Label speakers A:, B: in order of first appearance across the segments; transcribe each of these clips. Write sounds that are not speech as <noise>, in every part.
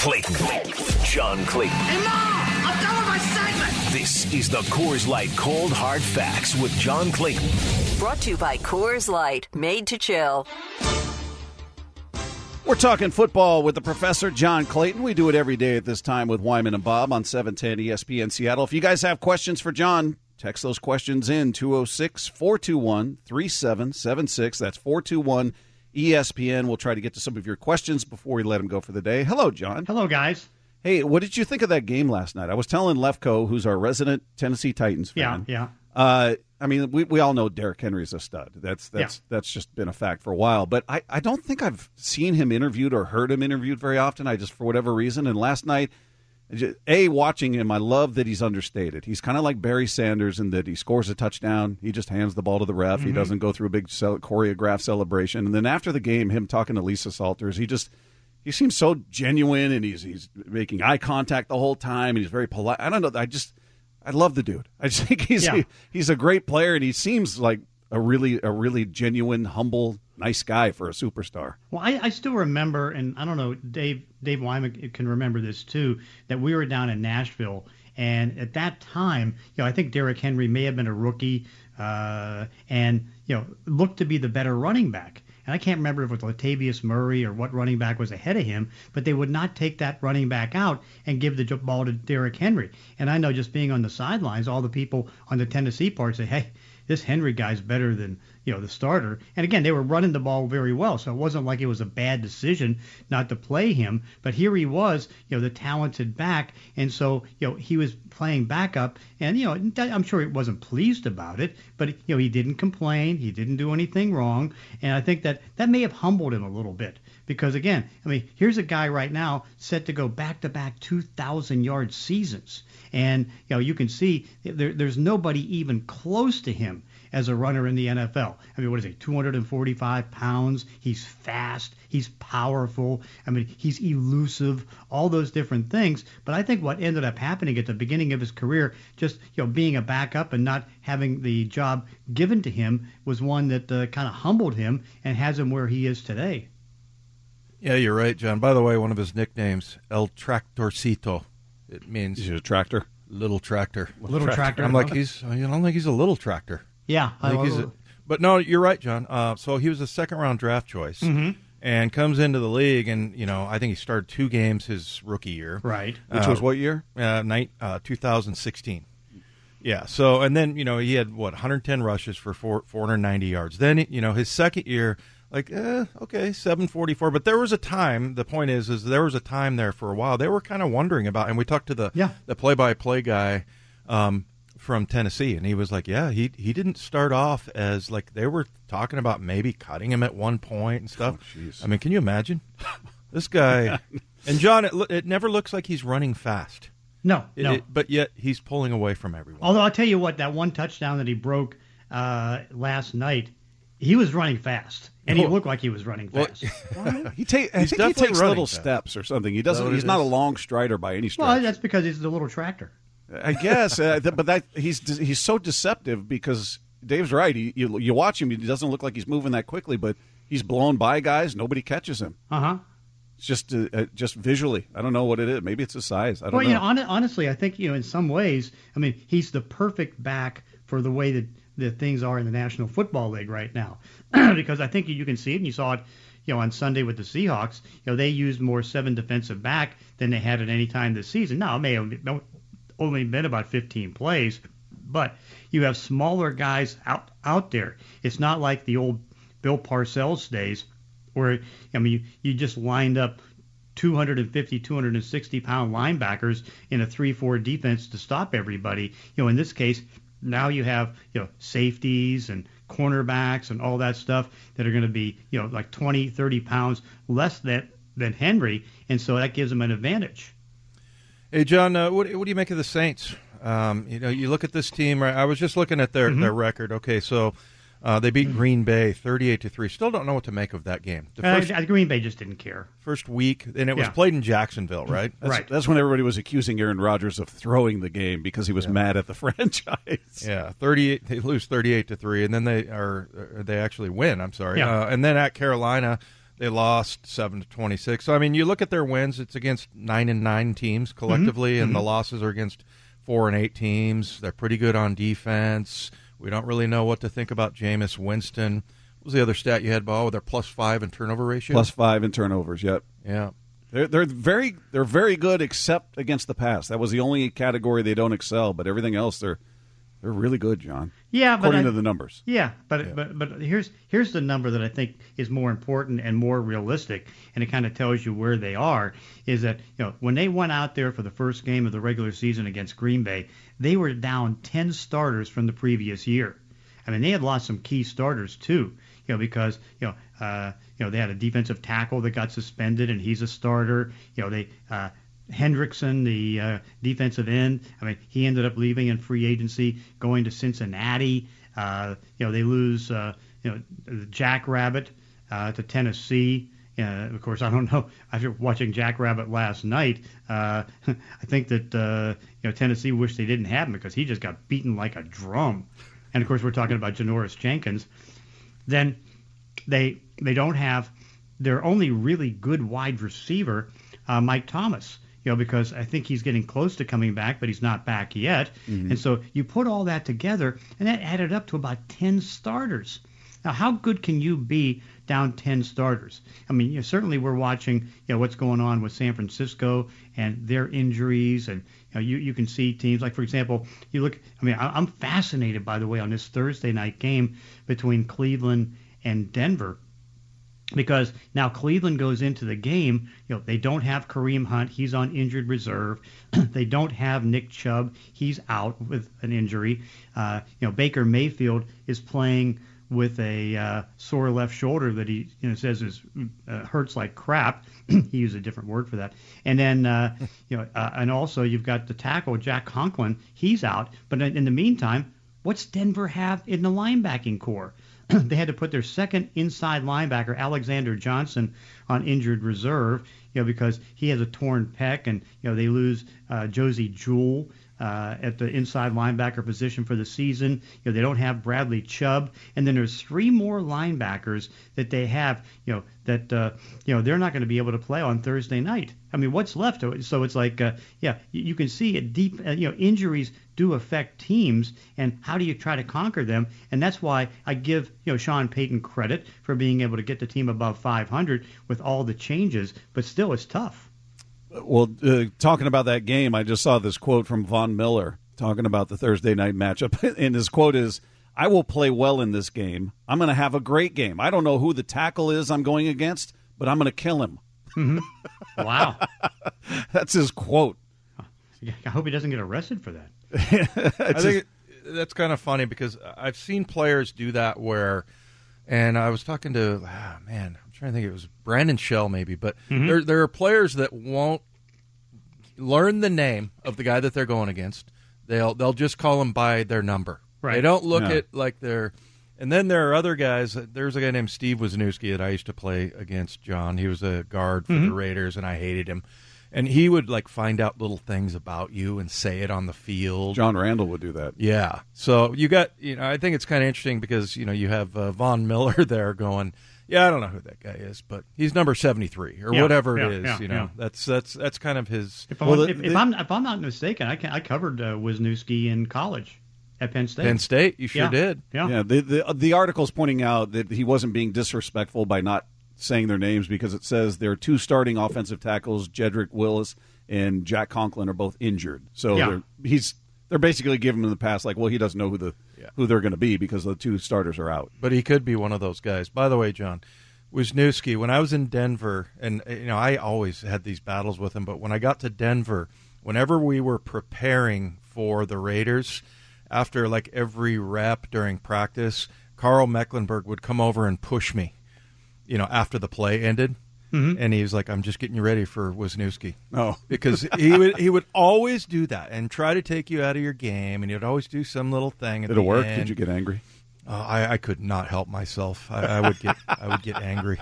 A: Clayton. John Clayton.
B: Hey, Mom! I'm done with my segment!
A: This is the Coors Light Cold Hard Facts with John Clayton.
C: Brought to you by Coors Light, made to chill.
D: We're talking football with the professor, John Clayton. We do it every day at this time with Wyman and Bob on 710 ESPN Seattle. If you guys have questions for John, text those questions in 206 421 3776. That's 421 ESPN. We'll try to get to some of your questions before we let him go for the day. Hello, John.
E: Hello, guys.
D: Hey, what did you think of that game last night? I was telling Lefko, who's our resident Tennessee Titans fan.
E: Yeah, yeah.
D: Uh, I mean, we, we all know Derrick Henry's a stud. That's that's
E: Yeah.
D: that's just been a fact for a while. But I, I don't think I've seen him interviewed or heard him interviewed very often. I just for whatever reason. And last night, a watching him, I love that he's understated. He's kind of like Barry Sanders in that he scores a touchdown, he just hands the ball to the ref.
E: Mm-hmm.
D: He doesn't go through a big cel- choreographed celebration. And then after the game, him talking to Lisa Salters, he just he seems so genuine and he's he's making eye contact the whole time and he's very polite. I don't know. I just I love the dude. I just think he's
E: Yeah.
D: he's a great player and he seems like a really a really genuine, humble, nice guy for a superstar.
E: Well, I, I still remember, and I don't know, Dave Dave Wyman can remember this too, that we were down in Nashville, and at that time, you know, I think Derrick Henry may have been a rookie, uh, and you know, looked to be the better running back. And I can't remember if it was Latavius Murray or what running back was ahead of him, but they would not take that running back out and give the ball to Derrick Henry. And I know just being on the sidelines, all the people on the Tennessee part say, "Hey, this Henry guy's better than you know the starter. And again, they were running the ball very well, so it wasn't like it was a bad decision not to play him. But here he was, you know, the talented back, and so you know he was playing backup, and you know I'm sure he wasn't pleased about it, but you know he didn't complain, he didn't do anything wrong, and I think that that may have humbled him a little bit because again, I mean, here's a guy right now set to go back to back 2,000 yard seasons. And you know, you can see there, there's nobody even close to him as a runner in the NFL. I mean, what is he? 245 pounds. He's fast. He's powerful. I mean, he's elusive. All those different things. But I think what ended up happening at the beginning of his career, just you know, being a backup and not having the job given to him, was one that uh, kind of humbled him and has him where he is today.
F: Yeah, you're right, John. By the way, one of his nicknames, El Tractorcito. It means
D: He's a tractor.
F: little tractor.
E: Little tractor.
F: I'm like he's. I don't think he's a little tractor.
E: yeah.
F: I think he's a, but no, you're right, John. Uh, so he was a second round draft choice,
E: Mm-hmm.
F: and comes into the league, and you know I think he started two games his rookie year,
E: right.
D: Which was what year?
F: Uh, night, uh, 2016. Yeah. So and then you know he had what 110 rushes for four, 490 yards. Then you know his second year, like eh, okay 744. But there was a time. The point is, is there was a time there for a while they were kind of wondering about, and we talked to the
E: Yeah.
F: the play by play guy. Um, from Tennessee, and he was like, "Yeah, he he didn't start off as like they were talking about maybe cutting him at one point and stuff. I mean, can you imagine <laughs> this guy? and John, it, it never looks like he's running fast.
E: No,
F: It-
E: no.
F: it- but yet he's pulling away from everyone.
E: Although I'll tell you what, that one touchdown that he broke uh, last night, he was running fast, and he looked like he was running
F: Well,
E: fast. <laughs>
D: He take I
F: He's
D: think he
F: definitely
D: takes
F: running
D: little
F: fast.
D: steps or something. He doesn't.
F: what
D: He's
F: it
D: not a
F: is?
D: long strider by any stretch.
E: well, that's because he's the little tractor.
D: I guess, uh, th- but that he's he's so deceptive because Dave's right. He, you you watch him, he doesn't look like he's moving that quickly, but he's blown by guys. Nobody catches him.
E: Uh huh.
D: It's just uh, uh, just visually. I don't know what it is. Maybe it's his size. I don't
E: Well,
D: know.
E: you know, hon- honestly, I think you know, in some ways, I mean, he's the perfect back for the way that that things are in the National Football League right now, <clears throat> because I think you can see it, and you saw it, you know, on Sunday with the Seahawks. You know, they used more seven defensive back than they had at any time this season. Now, it may have only been about 15 plays, but you have smaller guys out out there. It's not like the old Bill Parcells days, where I mean, you, you just lined up 250, 260 pound linebackers in a 3 4 defense to stop everybody. You know, in this case, now you have, you know, safeties and cornerbacks and all that stuff that are going to be, you know, like 20, 30 pounds less than, than Henry. And so that gives them an advantage.
F: Hey, John, uh, what, what do you make of the Saints? Um, you know, you look at this team. Right, I was just looking at their,
E: Mm-hmm.
F: their record. Okay, so uh, they beat Green Bay thirty-eight to three. Still don't know what to make of that game. The first,
E: Uh,
F: first,
E: Green Bay just didn't care.
F: first week, and it was
E: Yeah.
F: played in Jacksonville, right?
D: That's,
E: right.
D: That's when everybody was accusing Aaron Rodgers of throwing the game because he was mad at the <laughs> franchise.
F: Yeah, thirty-eight. They lose thirty-eight to three, and then they are uh, they actually win. I'm sorry.
E: Yeah.
F: Uh, and then at Carolina, They lost seven to twenty six. So I mean, you look at their wins; it's against nine and nine teams collectively,
E: Mm-hmm.
F: and the losses are against four and eight teams. They're pretty good on defense. We don't really know what to think about Jameis Winston. What was the other stat you had, Bob? With their plus five in turnover ratio.
D: Plus five in turnovers. Yep.
F: yeah.
D: They're, they're very they're very good except against the pass. That was the only category they don't excel, but everything else they're they're really good, John.
E: Yeah, but
D: according
E: I-
D: to the numbers.
E: Yeah, but but but here's here's the number that I think is more important and more realistic, and it kind of tells you where they are. Is that you know when they went out there for the first game of the regular season against Green Bay, they were down ten starters from the previous year. I mean, they had lost some key starters too. You know, because you know, uh, you know, they had a defensive tackle that got suspended, and he's a starter. You know, they uh, Hendrickson, the uh, defensive end. I mean, he ended up leaving in free agency, going to Cincinnati. Uh, you know, they lose, uh, you know, Jack Rabbit uh, to Tennessee. Uh, of course, I don't know. After watching Jack Rabbit last night, uh, <laughs> I think that uh, you know Tennessee wished they didn't have him because he just got beaten like a drum. And of course, we're talking about Janoris Jenkins. Then they they don't have their only really good wide receiver, uh, Mike Thomas. You know, because I think he's getting close to coming back, but he's not back yet. Mm-hmm. And so you put all that together, and that added up to about 10 starters. Now, how good can you be down 10 starters? I mean, you know, certainly we're watching, you know, what's going on with San Francisco and their injuries, and you know, you, you can see teams like, for example, you look. I mean, I, I'm fascinated, by the way, on this Thursday night game between Cleveland and Denver because now Cleveland goes into the game. You know, they don't have Kareem Hunt; he's on injured reserve. <clears throat> they don't have Nick Chubb; he's out with an injury. Uh, you know, Baker Mayfield is playing with a uh, sore left shoulder that he you know says is uh, hurts like crap. <clears throat> he used a different word for that. And then uh, you know, uh, and also you've got the tackle Jack Conklin; he's out. But in in the meantime, what's Denver have in the linebacking corps? <clears throat> they had to put their second inside linebacker, Alexander Johnson, on injured reserve, you know, because he has a torn pec, and you know they lose uh, Josey Jewell uh, at the inside linebacker position for the season. You know they don't have Bradley Chubb, and then there's three more linebackers that they have, you know, that uh, you know they're not going to be able to play on Thursday night. I mean, what's left? So it's like, uh, yeah, you, you can see it deep. Uh, you know, injuries do affect teams, and how do you try to conquer them? And that's why I give you know Sean Payton credit for being able to get the team above 500 with all the changes, but still, it's tough.
D: Well, uh, talking about that game, I just saw this quote from Von Miller talking about the Thursday night matchup, <laughs> and his quote is. I will play well in this game. I'm going to have a great game. I don't know who the tackle is I'm going against, but I'm going to kill him.
E: Wow. <laughs>
D: That's his quote.
E: I hope he doesn't get arrested for that. <laughs>
F: I think it, that's kind of funny because I've seen players do that where, and I was talking to, ah, man, I'm trying to think it was Brandon Shell maybe, but there there are players that won't learn the name of the guy that they're going against. They'll they'll just call him by their number.
E: Right.
F: They don't look
D: Yeah.
F: at like their. And then there are other guys. There's a guy named Steve Wisniewski that I used to play against. John, he was a guard for the Raiders, and I hated him. And he would like find out little things about you and say it on the field.
D: John Randle would do that.
F: Yeah. So you got, you know, I think it's kind of interesting because, you know, you have uh, Von Miller <laughs> there going, yeah, I don't know who that guy is, but he's number 73 or
E: Yeah,
F: whatever
E: yeah,
F: it is,
E: yeah,
F: you know.
E: yeah.
F: That's that's that's kind of his
E: If, I'm,
D: Well,
E: if,
D: the-
E: if
D: the-
E: I'm if I'm not mistaken, I can, I covered uh, Wisniewski in college at Penn State.
F: Penn State. You sure
E: Yeah.
F: did.
E: Yeah.
D: Yeah, the, the the article's pointing out that he wasn't being disrespectful by not saying their names because it says their two starting offensive tackles, Jedrick Willis and Jack Conklin, are both injured. So
E: Yeah.
D: they're, he's they're basically giving him the pass, like, well, he doesn't know who the
F: Yeah.
D: who they're going to be because the two starters are out.
F: But he could be one of those guys. By the way, John, Wisniewski, when I was in Denver, and uh, you know, I always had these battles with him, but when I got to Denver, whenever we were preparing for the Raiders, after like every rep during practice, Karl Mecklenburg would come over and push me, you know, after the play ended. And he was like, "I'm just getting you ready for Wisniewski."
D: Oh. <laughs>
F: because he would he would always do that and try to take you out of your game, and he'd always do some little thing.
D: Did it work?
F: end.
D: Did you get angry?
F: Uh, I, I could not help myself. I, I would get I would get angry.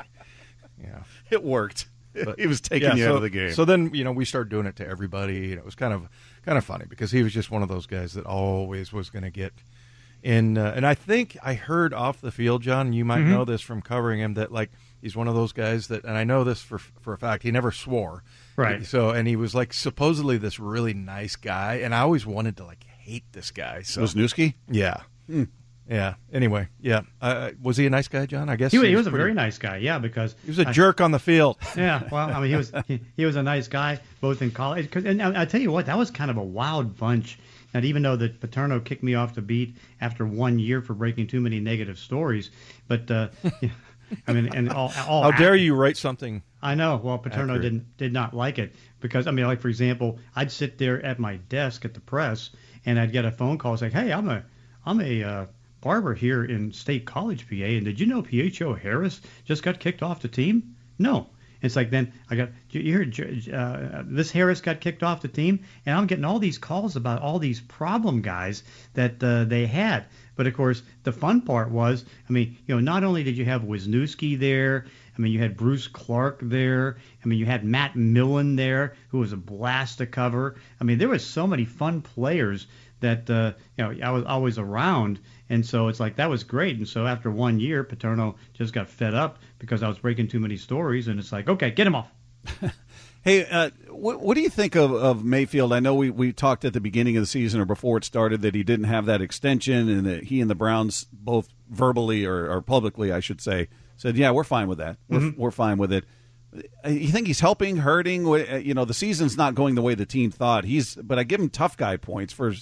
F: Yeah,
D: It worked.
F: But-
D: he was taking
F: yeah,
D: you
F: so,
D: out of the game.
F: So then you know we started doing it to everybody. And it was kind of kind of funny because he was just one of those guys that always was going to get in. Uh, and I think I heard off the field, John. You might know this from covering him that like he's one of those guys that, and I know this for for a fact. He never swore,
E: Right.
F: So, and he was like supposedly this really nice guy, and I always wanted to like hate this guy. So,
D: Wisniewski?
F: yeah, yeah. Anyway, yeah. Uh, was he a nice guy, John? I guess
E: He, wa- he was a
F: pretty-
E: very nice guy, yeah, because
F: He was a
E: I-
F: jerk on the field. <laughs>
E: Yeah, well, I mean, he was he, he was a nice guy both in college. 'cause- And I, I tell you what, that was kind of a wild bunch. And even though that Paterno kicked me off the beat after one year for breaking too many negative stories, but uh, <laughs> yeah, I mean, and all, all
F: How dare you write something?
E: I know. Well, Paterno
F: Accurate.
E: didn't did not like it because I mean, like for example, I'd sit there at my desk at the press, and I'd get a phone call saying, "Hey, I'm a I'm a uh, barber here in State College, PA, and did you know P.H.O. Harris just got kicked off the team? No." It's like then I got you heard uh, this Harris got kicked off the team, and I'm getting all these calls about all these problem guys that uh, they had. But of course, the fun part was, I mean, you know, not only did you have Wisniewski there, I mean, you had Bruce Clark there. I mean, you had Matt Millen there, who was a blast to cover. I mean, there was so many fun players that uh, you know I was always around, and so it's like that was great. And so after one year, Paterno just got fed up because I was breaking too many stories, and it's like, okay, get him off. <laughs>
D: Hey, uh, what, what do you think of, of Mayfield? I know we, we talked at the beginning of the season or before it started that he didn't have that extension and that he and the Browns both verbally or, or publicly, I should say, said, yeah, we're fine with that. We're, we're fine with it. Uh, You think he's helping, hurting? Uh, You know, the season's not going the way the team thought. He's, but I give him tough guy points for,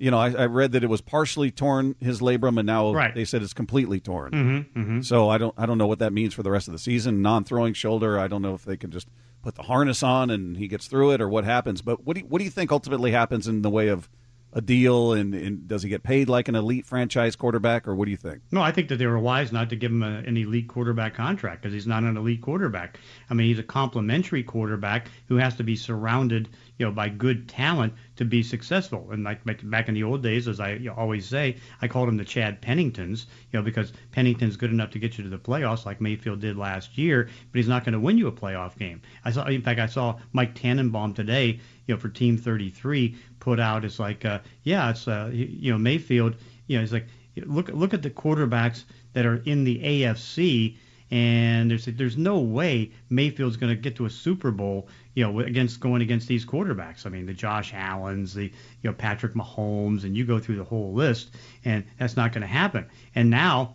D: you know, I, I read that it was partially torn his labrum, and now
E: Right.
D: they said it's completely torn. Mm-hmm, mm-hmm. So I don't, I don't know what that means for the rest of the season. Non-throwing shoulder. I don't know if they can just put the harness on and he gets through it, or what happens. But what do you, what do you think ultimately happens in the way of a deal, and, and does he get paid like an elite franchise quarterback, or what do you think?
E: No, I think that they were wise not to give him a, an elite quarterback contract because he's not an elite quarterback. I mean, he's a complimentary quarterback who has to be surrounded, you know, by good talent to be successful. And like back- in the old days, as I always say, I called him the Chad Penningtons, you know, because Pennington's good enough to get you to the playoffs like Mayfield did last year, but he's not going to win you a playoff game. I saw, in fact, I saw Mike Tannenbaum today, you know, for Team 33 put out as like, uh, yeah, it's uh, you know Mayfield, you know, he's like look look at the quarterbacks that are in the AFC, and there's there's no way Mayfield's going to get to a Super Bowl, you know, against going against these quarterbacks. I mean, the Josh Allen's, the you know Patrick Mahomes, and you go through the whole list, and that's not going to happen. And now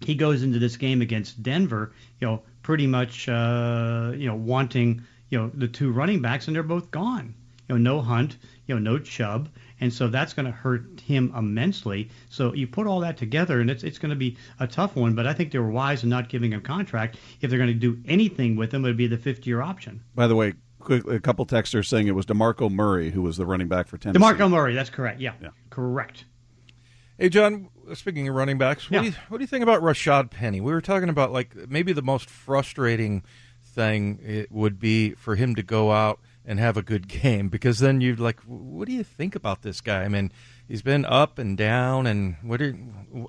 E: he goes into this game against Denver, you know, pretty much, uh, you know, wanting, you know, the two running backs, and they're both gone. You know, no Hunt, you know, no Chubb, and so that's going to hurt him immensely. So you put all that together, and it's it's going to be a tough one. But I think they were wise in not giving him contract. If they're going to do anything with him, it would be the fifth-year option.
D: By the way, quick, a couple texters saying it was Demarco Murray who was the running back for Tennessee.
E: Demarco Murray, that's correct. Yeah,
D: Yeah.
E: correct.
F: Hey, John. Speaking of running backs, what,
E: Yeah.
F: do you, what do you think about Rashad Penny? We were talking about like maybe the most frustrating thing it would be for him to go out and have a good game because then you'd like, what do you think about this guy? I mean, he's been up and down, and what? Are,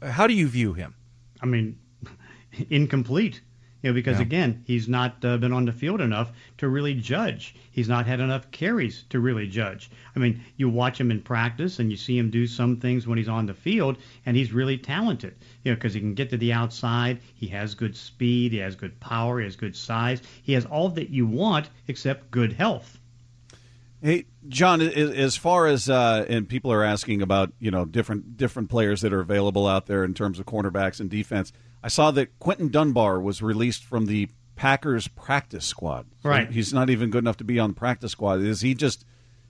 F: how do you view him?
E: I mean, <laughs> incomplete. You know, because
F: Yeah.
E: again, he's not uh, been on the field enough to really judge. He's not had enough carries to really judge. I mean, you watch him in practice and you see him do some things when he's on the field, and he's really talented. You know, because he can get to the outside. He has good speed. He has good power. He has good size. He has all that you want except good health.
D: Hey, John, as far as uh, and people are asking about you know different different players that are available out there in terms of cornerbacks and defense. I saw that Quinton Dunbar was released from the Packers practice squad. So
E: Right.
D: he's not even good enough to be on the practice squad. Is he just?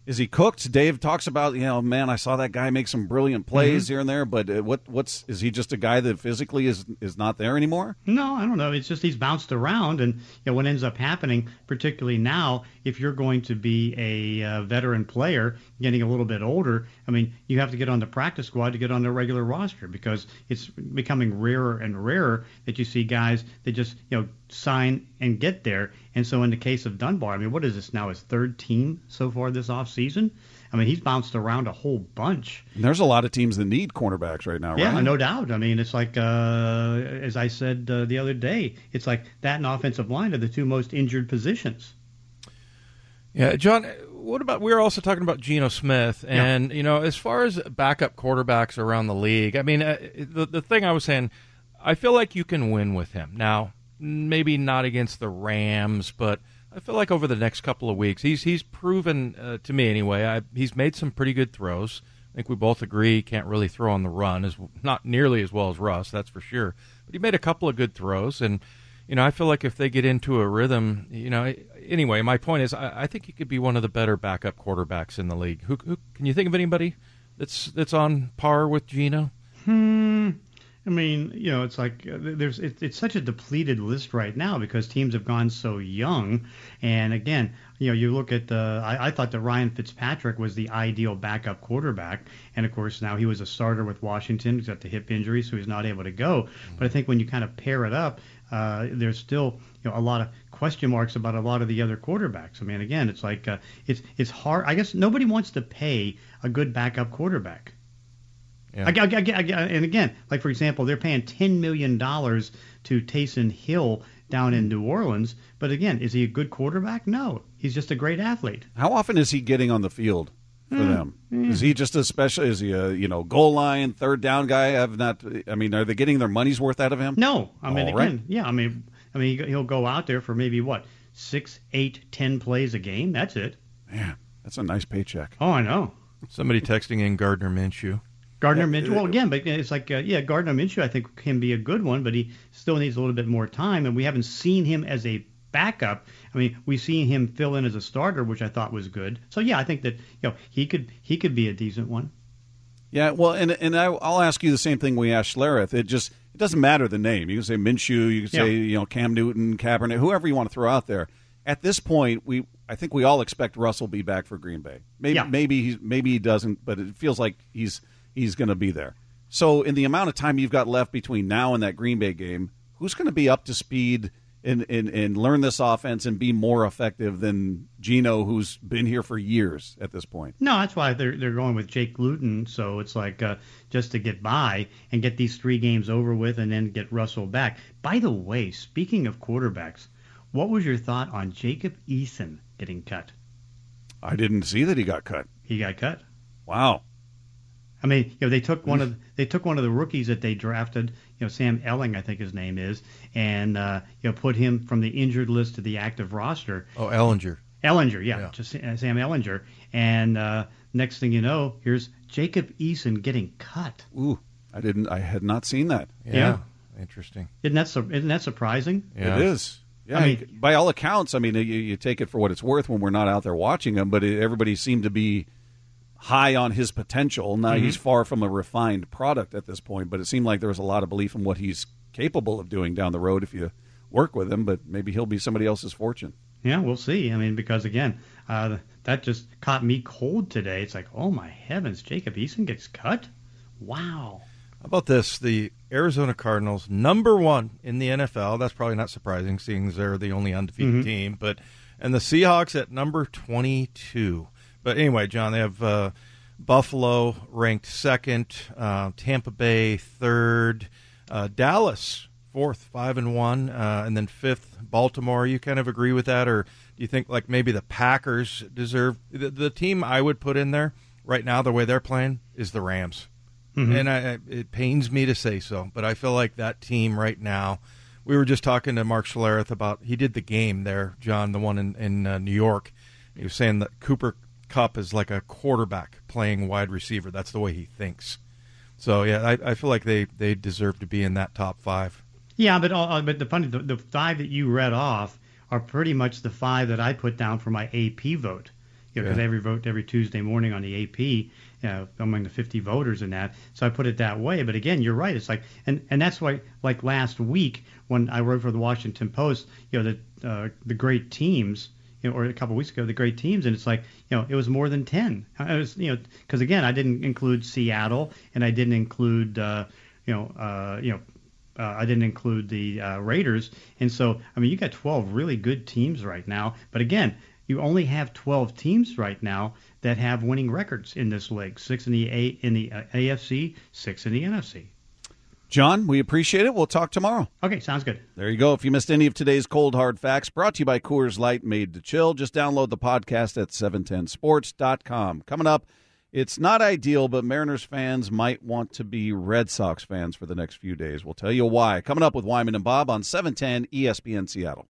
D: Is he cooked? Dave talks about you know, man, I saw that guy make some brilliant plays here and there, but uh, what what's is he just a guy that physically is is not there anymore?
E: No, I don't know. It's just he's bounced around, and you know, what ends up happening, particularly now, if you're going to be a uh, veteran player, getting a little bit older, I mean, you have to get on the practice squad to get on the regular roster because it's becoming rarer and rarer that you see guys that just you know sign and get there. And so, in the case of Dunbar, I mean, what is this now? His third team so far this offseason? I mean, he's bounced around a whole bunch.
D: And there's a lot of teams that need cornerbacks right now,
E: Yeah,
D: right?
E: no doubt. I mean, it's like uh, as I said uh, the other day, it's like that and offensive line are the two most injured positions.
F: Yeah, John. What about? We were also talking about Geno Smith, and you know, as far as backup quarterbacks around the league, I mean, uh, the the thing I was saying, I feel like you can win with him. Now, maybe not against the Rams, but I feel like over the next couple of weeks, he's he's proven uh, to me anyway. I, he's made some pretty good throws. I think we both agree he can't really throw on the run, as not nearly as well as Russ, that's for sure. But he made a couple of good throws, and you know I feel like if they get into a rhythm, you know. Anyway, my point is, I, I think he could be one of the better backup quarterbacks in the league. Who, who can you think of anybody that's that's on par with Geno?
E: Hmm. I mean, you know, it's like uh, there's it, it's such a depleted list right now because teams have gone so young. And again, you know, you look at uh, I, I thought that Ryan Fitzpatrick was the ideal backup quarterback, and of course now he was a starter with Washington. He's got the hip injury, so he's not able to go. But I think when you kind of pair it up, uh, there's still you know a lot of question marks about a lot of the other quarterbacks. I mean, again, it's like uh, it's it's hard. I guess nobody wants to pay a good backup quarterback.
F: Yeah.
E: I, I, I, and again, like for example, they're paying ten million dollars to Taysom Hill down in New Orleans. But again, is he a good quarterback? No, he's just a great athlete.
D: How often is he getting on the field for mm. them? Mm. Is he just a special? Is he a you know goal line third down guy? I have not. I mean, are they getting their money's worth out of him?
E: No, I mean
D: All
E: again,
D: right.
E: yeah, I mean, I mean he'll go out there for maybe what six, eight, ten plays a game. That's it.
D: Man, that's a nice paycheck.
E: Oh, I know.
F: Somebody texting in Gardner Minshew.
E: Gardner Minshew. Well, again, but it's like, uh, yeah, Gardner Minshew, I think can be a good one, but he still needs a little bit more time, and we haven't seen him as a backup. I mean, we've seen him fill in as a starter, which I thought was good. So yeah, I think that you know he could he could be a decent one.
D: Yeah, well, and and I, will ask you the same thing we asked Schlereth. It just it doesn't matter the name. You can say Minshew, you can say
E: Yeah.
D: you know Cam Newton, Kaepernick, whoever you want to throw out there. At this point, we I think we all expect Russell be back for Green Bay. Maybe
E: Yeah.
D: maybe he's, maybe he doesn't, but it feels like he's he's going to be there. So in the amount of time you've got left between now and that Green Bay game, who's going to be up to speed and, and, and learn this offense and be more effective than Geno, who's been here for years at this point?
E: No, that's why they're they're going with Jake Luton. So it's like uh, just to get by and get these three games over with, and then get Russell back. By the way, speaking of quarterbacks, what was your thought on Jacob Eason getting cut?
D: I didn't see that he got cut.
E: He got cut.
D: Wow.
E: I mean, you know, they took one of they took one of the rookies that they drafted, you know, Sam Elling, I think his name is, and uh, you know, put him from the injured list to the active roster.
F: Oh, Ehlinger.
E: Ehlinger, yeah,
F: Yeah.
E: just uh, Sam Ehlinger. And uh, next thing you know, here's Jacob Eason getting cut.
D: Ooh, I didn't. I had not seen that.
F: Yeah.
E: Yeah.
F: Interesting.
E: Isn't that sur- isn't that surprising?
F: Yeah.
D: It is. Yeah,
E: I mean-
D: by all accounts, I mean, you, you take it for what it's worth when we're not out there watching them, but it, everybody seemed to be high on his potential. Now he's far from a refined product at this point, but it seemed like there was a lot of belief in what he's capable of doing down the road if you work with him. But maybe he'll be somebody else's fortune.
E: Yeah, we'll see. I mean, because again, uh, that just caught me cold today. It's like, oh my heavens, Jacob Eason gets cut. Wow.
F: How about this? The Arizona Cardinals, number one in the NFL. That's probably not surprising, seeing as they're the only undefeated team. But and the Seahawks at number twenty-two. But anyway, John, they have uh, Buffalo ranked second, uh, Tampa Bay third, uh, Dallas fourth, five and one, uh, and then fifth, Baltimore. You kind of agree with that, or do you think like maybe the Packers deserve the, the team I would put in there right now? The way they're playing is the Rams. And I, I- it pains me to say so, but I feel like that team right now. We were just talking to Mark Schlereth about he did the game there, John, the one in in uh, New York. He was saying that Cooper Kupp is like a quarterback playing wide receiver. That's the way he thinks. So yeah, I, I feel like they they deserve to be in that top five.
E: Yeah, but uh, but the funny the, the five that you read off are pretty much the five that I put down for my AP vote. You know, because
F: Yeah.
E: every vote every Tuesday morning on the AP, you know, among the 50 voters in that. So I put it that way. But again, you're right. It's like, and and that's why, like last week when I wrote for the Washington Post, you know, the uh, the great teams. You know, or a couple weeks ago, the great teams, and it's like, you know, it was more than ten. I was, you know, because again, I didn't include Seattle, and I didn't include, uh, you know, uh, you know, uh, I didn't include the uh, Raiders, and so I mean you got 12 really good teams right now. But again, you only have 12 teams right now that have winning records in this league. Six in the A in the uh, AFC, six in the NFC.
D: John, we appreciate it. We'll talk tomorrow.
E: Okay, sounds good.
D: There you go. If you missed any of today's cold hard facts, brought to you by Coors Light, made to chill, just download the podcast at 710sports.com. Coming up, It's not ideal, but Mariners fans might want to be Red Sox fans for the next few days. We'll tell you why. Coming up with Wyman and Bob on 710 ESPN Seattle.